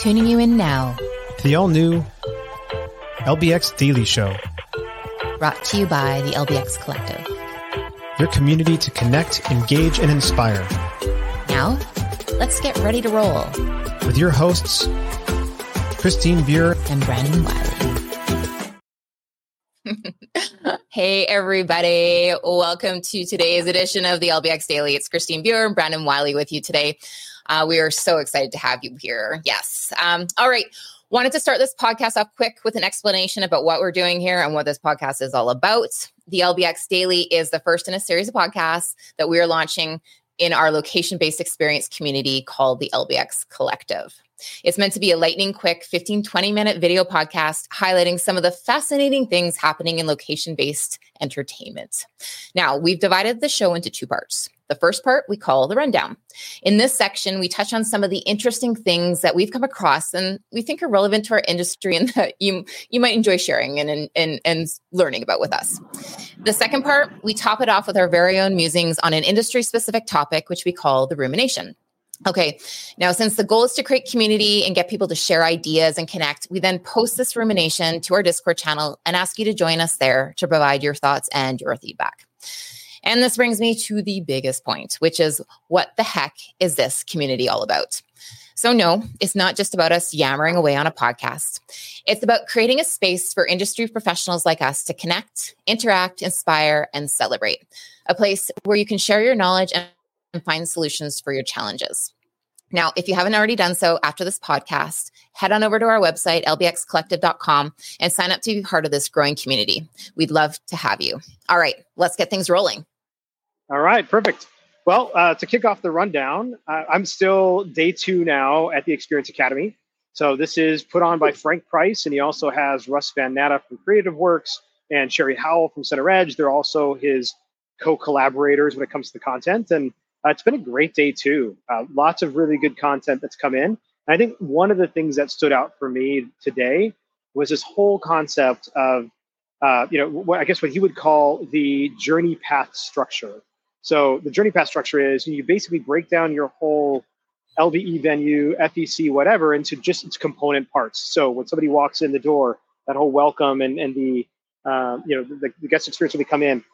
Tuning you in now. The all new LBX Daily Show. Brought to you by the LBX Collective. Your community to connect, engage, and inspire. Now, let's get ready to roll. With your hosts, Christine Buer and Brandon Wiley. hey, everybody. Welcome to today's edition of the LBX Daily. It's Christine Buer and Brandon Wiley with you today. Uh, we are so excited to have you here. Yes. Um, all right. Wanted to start this podcast off quick with an explanation about what we're doing here and what this podcast is all about. The LBX Daily is the first in a series of podcasts that we are launching in our location based experience community called the LBX Collective. It's meant to be a lightning quick 15, 20 minute video podcast highlighting some of the fascinating things happening in location based entertainment. Now, we've divided the show into two parts. The first part we call the rundown. In this section, we touch on some of the interesting things that we've come across and we think are relevant to our industry and that you you might enjoy sharing and and and learning about with us. The second part, we top it off with our very own musings on an industry specific topic, which we call the rumination. Okay, now since the goal is to create community and get people to share ideas and connect, we then post this rumination to our Discord channel and ask you to join us there to provide your thoughts and your feedback. And this brings me to the biggest point, which is what the heck is this community all about? So, no, it's not just about us yammering away on a podcast. It's about creating a space for industry professionals like us to connect, interact, inspire, and celebrate. A place where you can share your knowledge and find solutions for your challenges. Now, if you haven't already done so after this podcast, head on over to our website, lbxcollective.com, and sign up to be part of this growing community. We'd love to have you. All right, let's get things rolling. All right, perfect. Well, uh, to kick off the rundown, uh, I'm still day two now at the Experience Academy. So this is put on by Frank Price, and he also has Russ Van Natta from Creative Works and Sherry Howell from Center Edge. They're also his co-collaborators when it comes to the content, and uh, it's been a great day too. Uh, lots of really good content that's come in. And I think one of the things that stood out for me today was this whole concept of, uh, you know, what I guess what he would call the journey path structure. So the journey path structure is you basically break down your whole LBE venue, FEC, whatever, into just its component parts. So when somebody walks in the door, that whole welcome and, and the, uh, you know, the, the guest experience when they come in,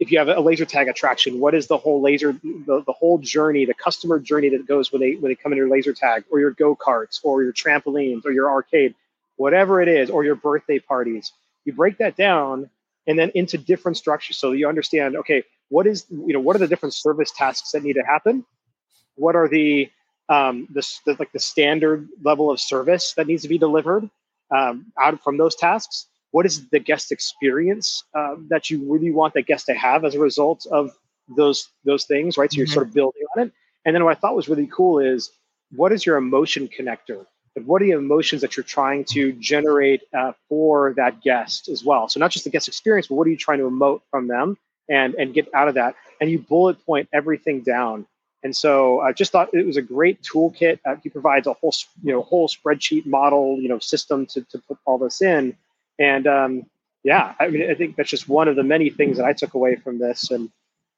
if you have a laser tag attraction, what is the whole laser, the, the whole journey, the customer journey that goes when they when they come in your laser tag, or your go karts, or your trampolines, or your arcade, whatever it is, or your birthday parties. You break that down and then into different structures, so you understand. Okay, what is you know what are the different service tasks that need to happen? What are the um, the, the like the standard level of service that needs to be delivered um, out from those tasks? what is the guest experience uh, that you really want the guest to have as a result of those those things right so you're mm-hmm. sort of building on it and then what i thought was really cool is what is your emotion connector what are the emotions that you're trying to generate uh, for that guest as well so not just the guest experience but what are you trying to emote from them and and get out of that and you bullet point everything down and so I just thought it was a great toolkit. Uh, he provides a whole, you know, whole spreadsheet model, you know, system to, to put all this in. And um, yeah, I mean, I think that's just one of the many things that I took away from this. And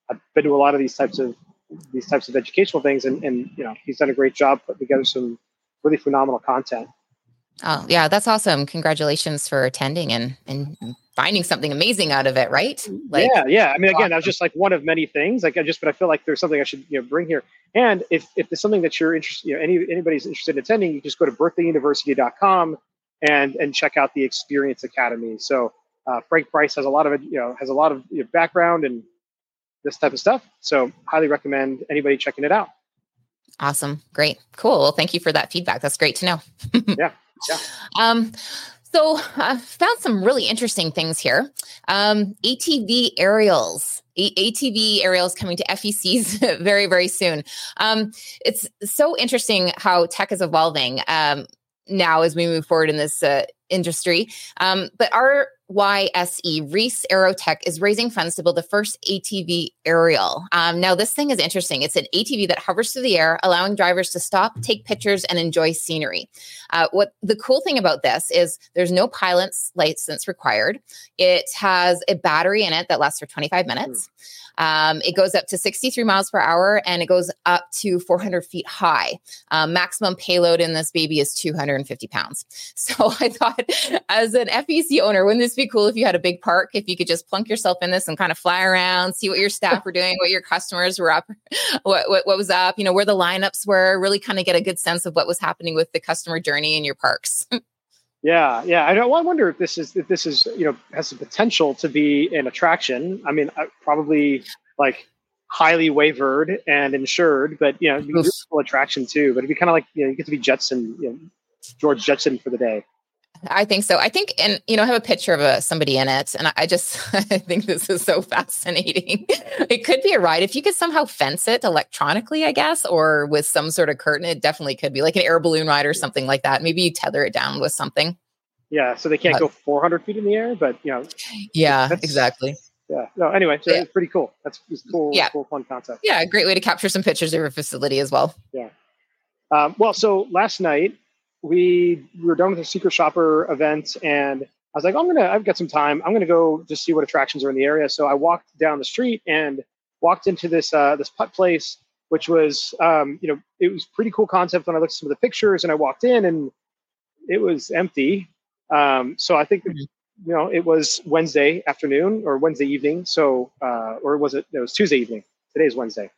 I've been to a lot of these types of these types of educational things, and, and you know, he's done a great job putting together some really phenomenal content. Oh yeah, that's awesome! Congratulations for attending and and finding something amazing out of it, right? Like, yeah, yeah. I mean, again, that was just like one of many things. Like I just, but I feel like there's something I should you know bring here. And if if there's something that you're interested, you know, any anybody's interested in attending, you just go to birthdayuniversity.com and and check out the Experience Academy. So uh, Frank Price has a lot of you know has a lot of you know, background and this type of stuff. So highly recommend anybody checking it out. Awesome, great, cool. Well, thank you for that feedback. That's great to know. yeah, yeah. Um, so I found some really interesting things here. Um, ATV aerials. ATV aerials coming to FECs very, very soon. Um, it's so interesting how tech is evolving. Um, now as we move forward in this uh, industry. Um, but our RYSE, Reese Aerotech, is raising funds to build the first ATV aerial. Um, now, this thing is interesting. It's an ATV that hovers through the air, allowing drivers to stop, take pictures, and enjoy scenery. Uh, what the cool thing about this is there's no pilot's license required. It has a battery in it that lasts for 25 minutes. Mm. Um, it goes up to 63 miles per hour and it goes up to 400 feet high. Um, maximum payload in this baby is 250 pounds. So I thought, as an FEC owner, wouldn't this be cool if you had a big park? If you could just plunk yourself in this and kind of fly around, see what your staff were doing, what your customers were up, what, what, what was up, you know, where the lineups were, really kind of get a good sense of what was happening with the customer journey in your parks. Yeah, yeah. I, I wonder if this is if this is you know has the potential to be an attraction. I mean, uh, probably like highly wavered and insured, but you know, beautiful attraction too. But it'd be kind of like you know, you get to be Jetson, you know, George Jetson for the day. I think so. I think, and you know, I have a picture of a, somebody in it, and I just I think this is so fascinating. it could be a ride if you could somehow fence it electronically, I guess, or with some sort of curtain. It definitely could be like an air balloon ride or something like that. Maybe you tether it down with something. Yeah, so they can't go 400 feet in the air, but you know. Yeah, exactly. Yeah. No. Anyway, so yeah. it's pretty cool. That's cool. Yeah. Cool, fun concept. Yeah, great way to capture some pictures of your facility as well. Yeah. Um, well, so last night we, we were done with the secret shopper event and I was like, I'm gonna, I've got some time. I'm gonna go just see what attractions are in the area. So I walked down the street and walked into this uh, this putt place, which was, um, you know, it was pretty cool concept when I looked at some of the pictures and I walked in and it was empty. Um, so I think, mm-hmm. you know, it was Wednesday afternoon or Wednesday evening. So, uh, or was it? It was Tuesday evening. Today's Wednesday.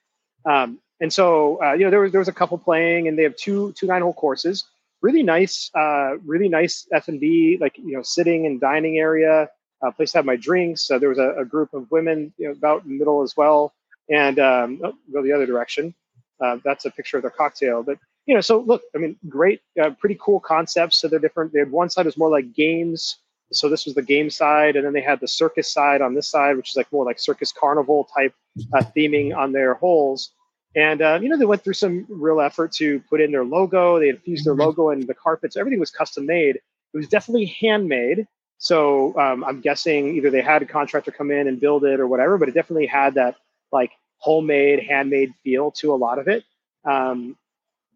Um, and so, uh, you know, there was there was a couple playing, and they have two two nine hole courses really nice, uh, really nice F and B, like you know, sitting and dining area, uh, place to have my drinks. Uh, there was a, a, group of women, you know, about middle as well, and um, oh, go the other direction. Uh, that's a picture of their cocktail, but you know, so look, I mean, great, uh, pretty cool concepts. So they're different. They had one side was more like games. So this was the game side, and then they had the circus side on this side, which is like more like circus carnival type uh, theming on their holes. And uh, you know, they went through some real effort to put in their logo. They infused their mm-hmm. logo in the carpets. Everything was custom made. It was definitely handmade. So um, I'm guessing either they had a contractor come in and build it or whatever, but it definitely had that like homemade, handmade feel to a lot of it. Um,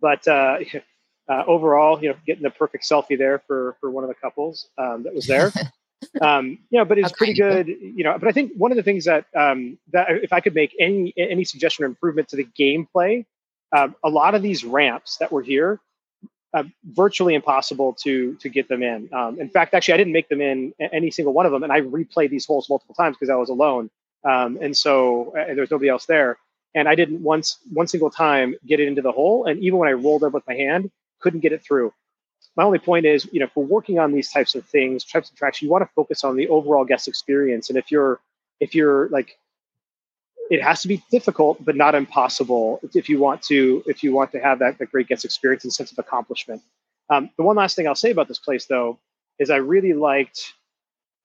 but uh, uh, overall, you know, getting the perfect selfie there for for one of the couples um, that was there. um, you know, but it's pretty good, you know. But I think one of the things that um, that if I could make any any suggestion or improvement to the gameplay, um, a lot of these ramps that were here, uh, virtually impossible to to get them in. Um, in fact, actually, I didn't make them in any single one of them, and I replayed these holes multiple times because I was alone, um, and so uh, there was nobody else there. And I didn't once one single time get it into the hole, and even when I rolled up with my hand, couldn't get it through my only point is, you know, if we're working on these types of things, types of tracks, you want to focus on the overall guest experience. And if you're, if you're like, it has to be difficult, but not impossible if you want to, if you want to have that, that great guest experience and sense of accomplishment. Um, the one last thing I'll say about this place, though, is I really liked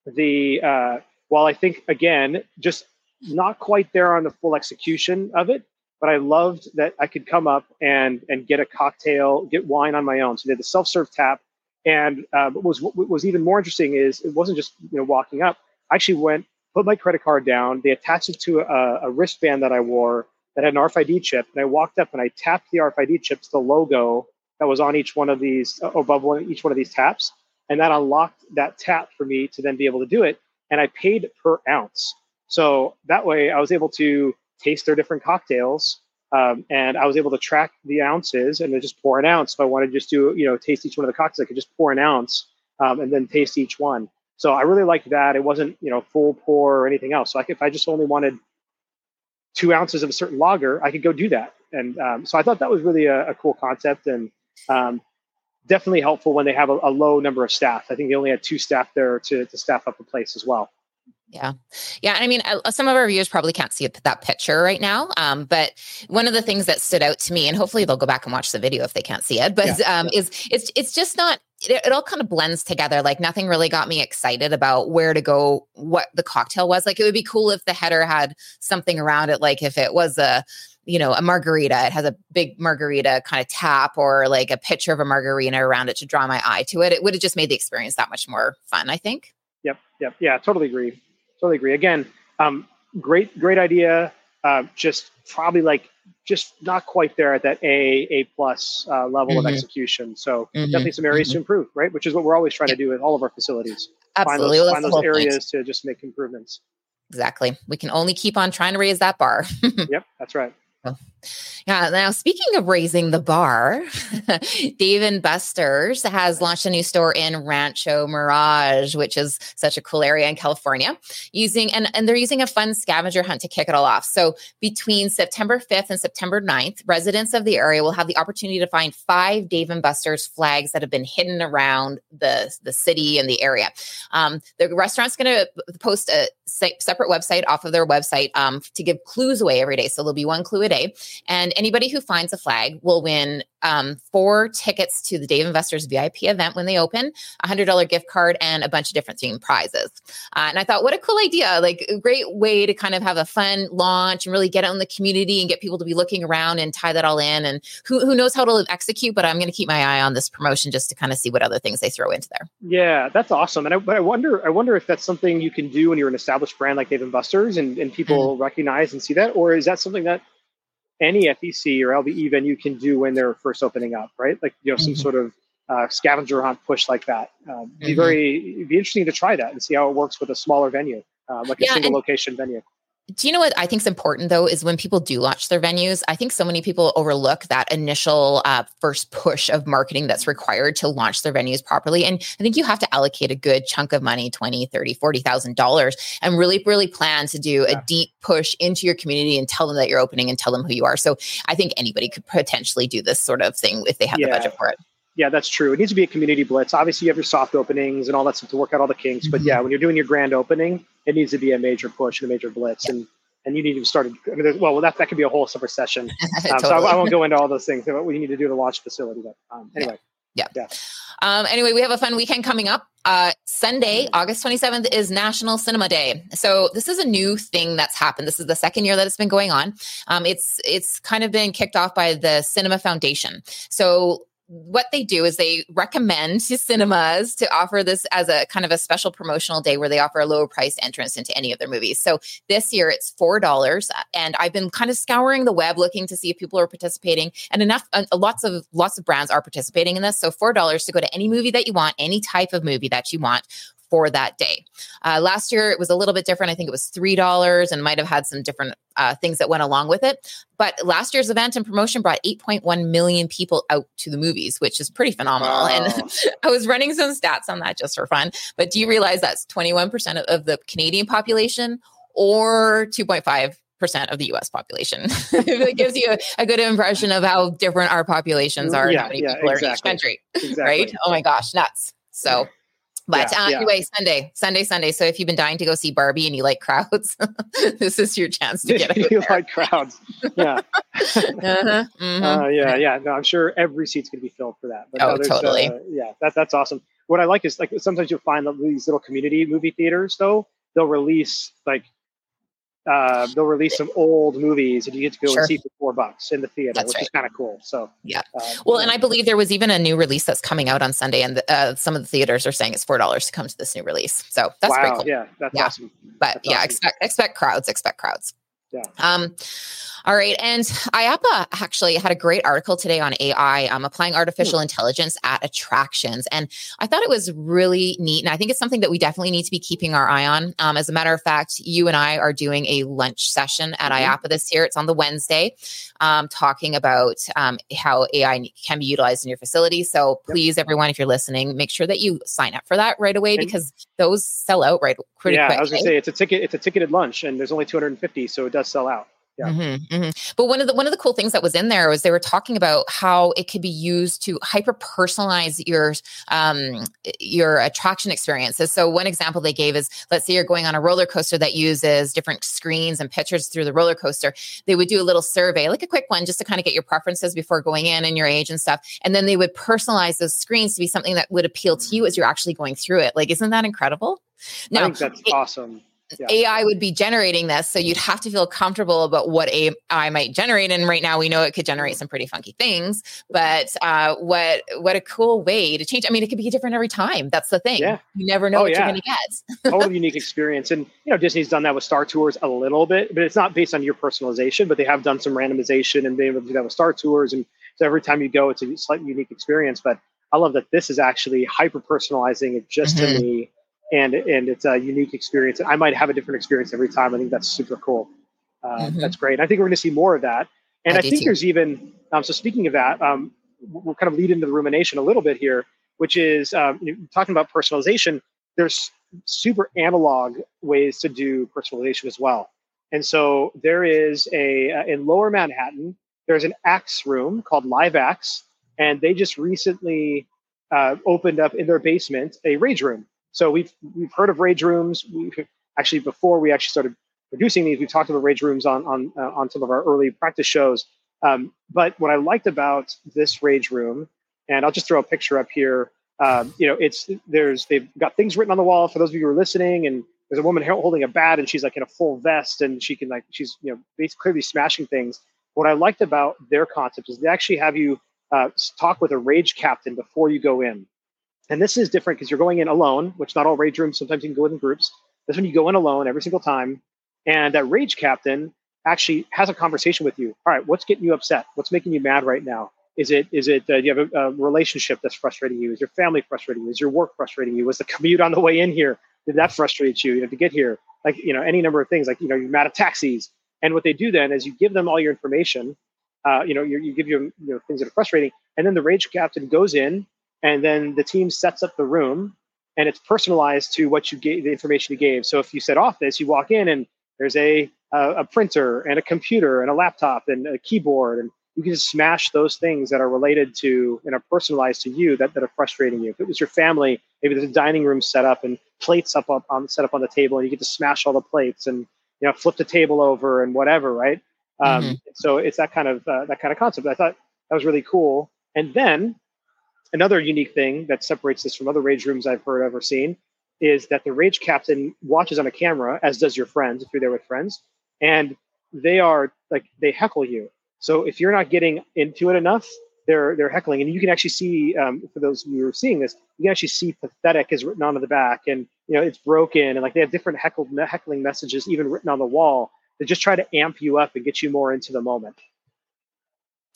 the, uh, while I think, again, just not quite there on the full execution of it, but I loved that I could come up and and get a cocktail, get wine on my own. So they had the self serve tap, and uh, what was what was even more interesting is it wasn't just you know walking up. I actually went, put my credit card down. They attached it to a, a wristband that I wore that had an RFID chip, and I walked up and I tapped the RFID chips, the logo that was on each one of these uh, above one each one of these taps, and that unlocked that tap for me to then be able to do it. And I paid per ounce, so that way I was able to taste their different cocktails. Um, and I was able to track the ounces and then just pour an ounce. If I wanted to just do, you know, taste each one of the cocktails, I could just pour an ounce um, and then taste each one. So I really liked that. It wasn't, you know, full pour or anything else. So like if I just only wanted two ounces of a certain lager, I could go do that. And um, so I thought that was really a, a cool concept and um, definitely helpful when they have a, a, low number of staff. I think they only had two staff there to, to staff up the place as well. Yeah. Yeah. I mean, uh, some of our viewers probably can't see that picture right now. Um, but one of the things that stood out to me, and hopefully they'll go back and watch the video if they can't see it, but yeah. um, is it's it's just not it, it, all kind of blends together. Like nothing really got me excited about where to go, what the cocktail was. Like it would be cool if the header had something around it, like if it was a you know, a margarita. It has a big margarita kind of tap or like a picture of a margarita around it to draw my eye to it. It would have just made the experience that much more fun, I think. Yep. Yep. Yeah. Totally agree. Totally agree. Again, um, great, great idea. Uh, just probably like just not quite there at that A A plus uh, level mm-hmm. of execution. So mm-hmm. definitely some areas mm-hmm. to improve, right? Which is what we're always trying to do with all of our facilities. Absolutely, find those, find those areas point. to just make improvements. Exactly. We can only keep on trying to raise that bar. yep, that's right. Yeah. Now, speaking of raising the bar, Dave and Buster's has launched a new store in Rancho Mirage, which is such a cool area in California. Using and, and they're using a fun scavenger hunt to kick it all off. So between September 5th and September 9th, residents of the area will have the opportunity to find five Dave and Buster's flags that have been hidden around the, the city and the area. Um, the restaurant's going to post a separate website off of their website um, to give clues away every day. So there'll be one clue a day. And anybody who finds a flag will win um, four tickets to the Dave and Buster's VIP event when they open, a hundred dollar gift card, and a bunch of different themed prizes. Uh, and I thought, what a cool idea! Like a great way to kind of have a fun launch and really get out in the community and get people to be looking around and tie that all in. And who who knows how to execute? But I'm going to keep my eye on this promotion just to kind of see what other things they throw into there. Yeah, that's awesome. And I, but I wonder, I wonder if that's something you can do when you're an established brand like Dave and Buster's, and, and people mm-hmm. recognize and see that, or is that something that any FEC or LBE venue can do when they're first opening up, right? Like you know some mm-hmm. sort of uh, scavenger hunt push like that. Um, mm-hmm. Be very be interesting to try that and see how it works with a smaller venue, uh, like a yeah, single location venue. Do you know what I think is important though is when people do launch their venues, I think so many people overlook that initial uh, first push of marketing that's required to launch their venues properly. And I think you have to allocate a good chunk of money, 20, 30, $40,000 and really, really plan to do yeah. a deep push into your community and tell them that you're opening and tell them who you are. So I think anybody could potentially do this sort of thing if they have yeah. the budget for it. Yeah, that's true. It needs to be a community blitz. Obviously, you have your soft openings and all that stuff to work out all the kinks. Mm-hmm. But yeah, when you're doing your grand opening, it needs to be a major push and a major blitz. Yeah. And and you need to start. I mean, well, that that could be a whole separate session. Um, totally. So I, I, won't go into all those things. We need to do the launch facility. But um, anyway. Yeah. yeah. Um, anyway, we have a fun weekend coming up. Uh, Sunday, August 27th is National Cinema Day. So this is a new thing that's happened. This is the second year that it's been going on. Um, it's it's kind of been kicked off by the Cinema Foundation. So what they do is they recommend to cinemas to offer this as a kind of a special promotional day where they offer a lower price entrance into any of their movies. So this year it's four dollars, and I've been kind of scouring the web looking to see if people are participating, and enough, uh, lots of lots of brands are participating in this. So four dollars to go to any movie that you want, any type of movie that you want for that day. Uh, last year it was a little bit different. I think it was three dollars and might have had some different uh, things that went along with it. But last year's event and promotion brought 8.1 million people out to the movies, which is pretty phenomenal. Wow. And I was running some stats on that just for fun. But do you realize that's 21% of, of the Canadian population or 2.5 percent of the U.S. population. it gives you a, a, good impression of how different our populations are yeah, and how many yeah, people exactly. are in each country, exactly. right? Oh my gosh, nuts! So but yeah, uh, yeah. anyway, Sunday, Sunday, Sunday. So if you've been dying to go see Barbie and you like crowds, this is your chance to get it. you like crowds, yeah, uh-huh. mm-hmm. uh, yeah, yeah. No, I'm sure every seat's going to be filled for that. But oh, no, totally. Uh, yeah, that, that's awesome. What I like is like sometimes you'll find these little community movie theaters though they'll release like uh, they'll release some old movies and you get to go sure. and see for four bucks in the theater, that's which right. is kind of cool. So yeah. Uh, well, and I believe there was even a new release that's coming out on Sunday, and the, uh, some of the theaters are saying it's four dollars to come to this new release. So that's wow, pretty cool. Yeah, that's yeah. awesome. But that's yeah, awesome. expect expect crowds, expect crowds. Yeah. Um, all right. And IAAPA actually had a great article today on AI, um, applying artificial hmm. intelligence at attractions. And I thought it was really neat. And I think it's something that we definitely need to be keeping our eye on. Um, as a matter of fact, you and I are doing a lunch session at mm-hmm. IAAPA this year. It's on the Wednesday, um, talking about um, how AI can be utilized in your facility. So please, yep. everyone, if you're listening, make sure that you sign up for that right away because those sell out right pretty yeah, quick. I was going to say it's a ticket. It's a ticketed lunch, and there's only 250, so it does sell out. Yeah. Mm-hmm, mm-hmm. But one of the one of the cool things that was in there was they were talking about how it could be used to hyper personalize your um, your attraction experiences. So one example they gave is let's say you're going on a roller coaster that uses different screens and pictures through the roller coaster. They would do a little survey, like a quick one, just to kind of get your preferences before going in and your age and stuff. And then they would personalize those screens to be something that would appeal to you as you're actually going through it. Like, isn't that incredible? Now, I think that's it, awesome yeah. AI would be generating this. So you'd have to feel comfortable about what AI might generate. And right now we know it could generate some pretty funky things. But uh, what what a cool way to change. I mean, it could be different every time. That's the thing. Yeah. You never know oh, what yeah. you're going to get. totally unique experience. And you know, Disney's done that with Star Tours a little bit, but it's not based on your personalization. But they have done some randomization and been able to do that with Star Tours. And so every time you go, it's a slightly unique experience. But I love that this is actually hyper personalizing it just mm-hmm. to me and and it's a unique experience. I might have a different experience every time. I think that's super cool. Uh, mm-hmm. That's great. I think we're going to see more of that. And I, I think too. there's even um, so speaking of that, um, we'll kind of lead into the rumination a little bit here, which is um, talking about personalization. There's super analog ways to do personalization as well. And so there is a uh, in Lower Manhattan, there's an Axe room called Live Axe, and they just recently uh, opened up in their basement a rage room. So we've we've heard of rage rooms. We actually before we actually started producing these, we talked about rage rooms on on uh, on some of our early practice shows. Um, but what I liked about this rage room, and I'll just throw a picture up here. Um, you know, it's there's they've got things written on the wall for those of you who are listening, and there's a woman holding a bat, and she's like in a full vest, and she can like she's you know basically clearly smashing things. What I liked about their concept is they actually have you uh, talk with a rage captain before you go in. And this is different because you're going in alone, which not all rage rooms, sometimes you can go in groups. This one you go in alone every single time. And that rage captain actually has a conversation with you. All right, what's getting you upset? What's making you mad right now? Is it is it uh, you have a, a, relationship that's frustrating you? Is your family frustrating you? Is your work frustrating you? Was the commute on the way in here did that frustrate you? You have to get here, like you know any number of things. Like you know you're mad at taxis, and what they do then is you give them all your information. Uh, you know you, you give you, you know things that are frustrating, and then the rage captain goes in and then the team sets up the room and it's personalized to what you gave the information you gave. So if you said office you walk in and there's a a printer and a computer and a laptop and a keyboard and you can just smash those things that are related to and are personalized to you that, that are frustrating you. If it was your family maybe there's a dining room set up and plates up, up on set up on the table and you get to smash all the plates and you know flip the table over and whatever right? Um, mm-hmm. so it's that kind of uh, that kind of concept. I thought that was really cool. And then Another unique thing that separates this from other rage rooms I've heard of or seen is that the rage captain watches on a camera, as does your friends if you're there with friends, and they are like they heckle you. So if you're not getting into it enough, they're they're heckling, and you can actually see um, for those who are seeing this, you can actually see pathetic is written onto the back, and you know it's broken, and like they have different heckle, heckling messages even written on the wall to just try to amp you up and get you more into the moment.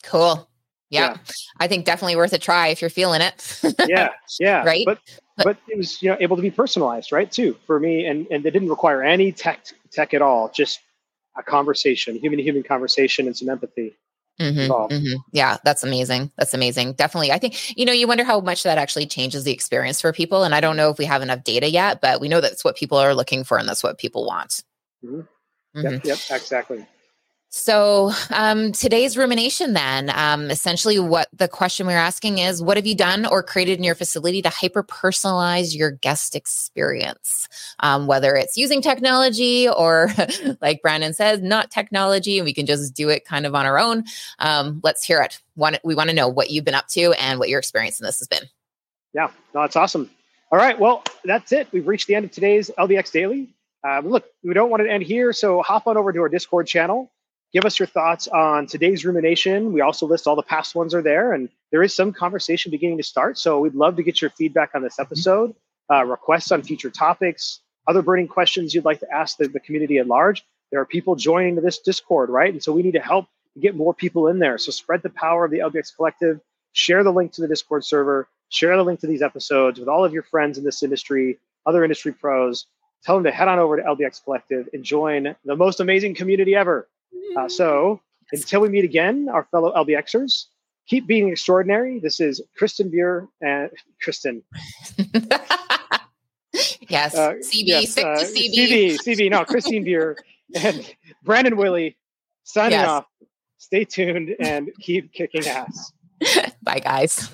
Cool. Yeah. yeah. I think definitely worth a try if you're feeling it. yeah. Yeah. Right. But, but, but it was you know able to be personalized, right? Too for me, and and it didn't require any tech tech at all. Just a conversation, human to human conversation, and some empathy. Mm-hmm, mm-hmm. Yeah, that's amazing. That's amazing. Definitely. I think, you know, you wonder how much that actually changes the experience for people. And I don't know if we have enough data yet, but we know that's what people are looking for and that's what people want. Mm-hmm. Yep, mm-hmm. yep, exactly. So, um, today's rumination, then, um, essentially, what the question we're asking is what have you done or created in your facility to hyper personalize your guest experience? Um, whether it's using technology or, like Brandon says, not technology, and we can just do it kind of on our own. Um, let's hear it. We want to know what you've been up to and what your experience in this has been. Yeah, no, that's awesome. All right, well, that's it. We've reached the end of today's LBX Daily. Uh, look, we don't want to end here, so hop on over to our Discord channel give us your thoughts on today's rumination. We also list all the past ones are there, and there is some conversation beginning to start. So we'd love to get your feedback on this mm-hmm. episode, uh, requests on future topics, other burning questions you'd like to ask the, the community at large. There are people joining this Discord, right? And so we need to help get more people in there. So spread the power of the LBX Collective. Share the link to the Discord server. Share the link to these episodes with all of your friends in this industry, other industry pros. Tell them to head on over to LBX Collective and join the most amazing community ever. Uh, so until we meet again, our fellow LBXers, keep being extraordinary. This is Kristen Buer and Kristen. yes, uh, CB, yes, stick uh, to CB. CB, CB, no, Christine Buer and Brandon Wiley signing yes. off. Stay tuned and keep kicking ass. Bye, guys.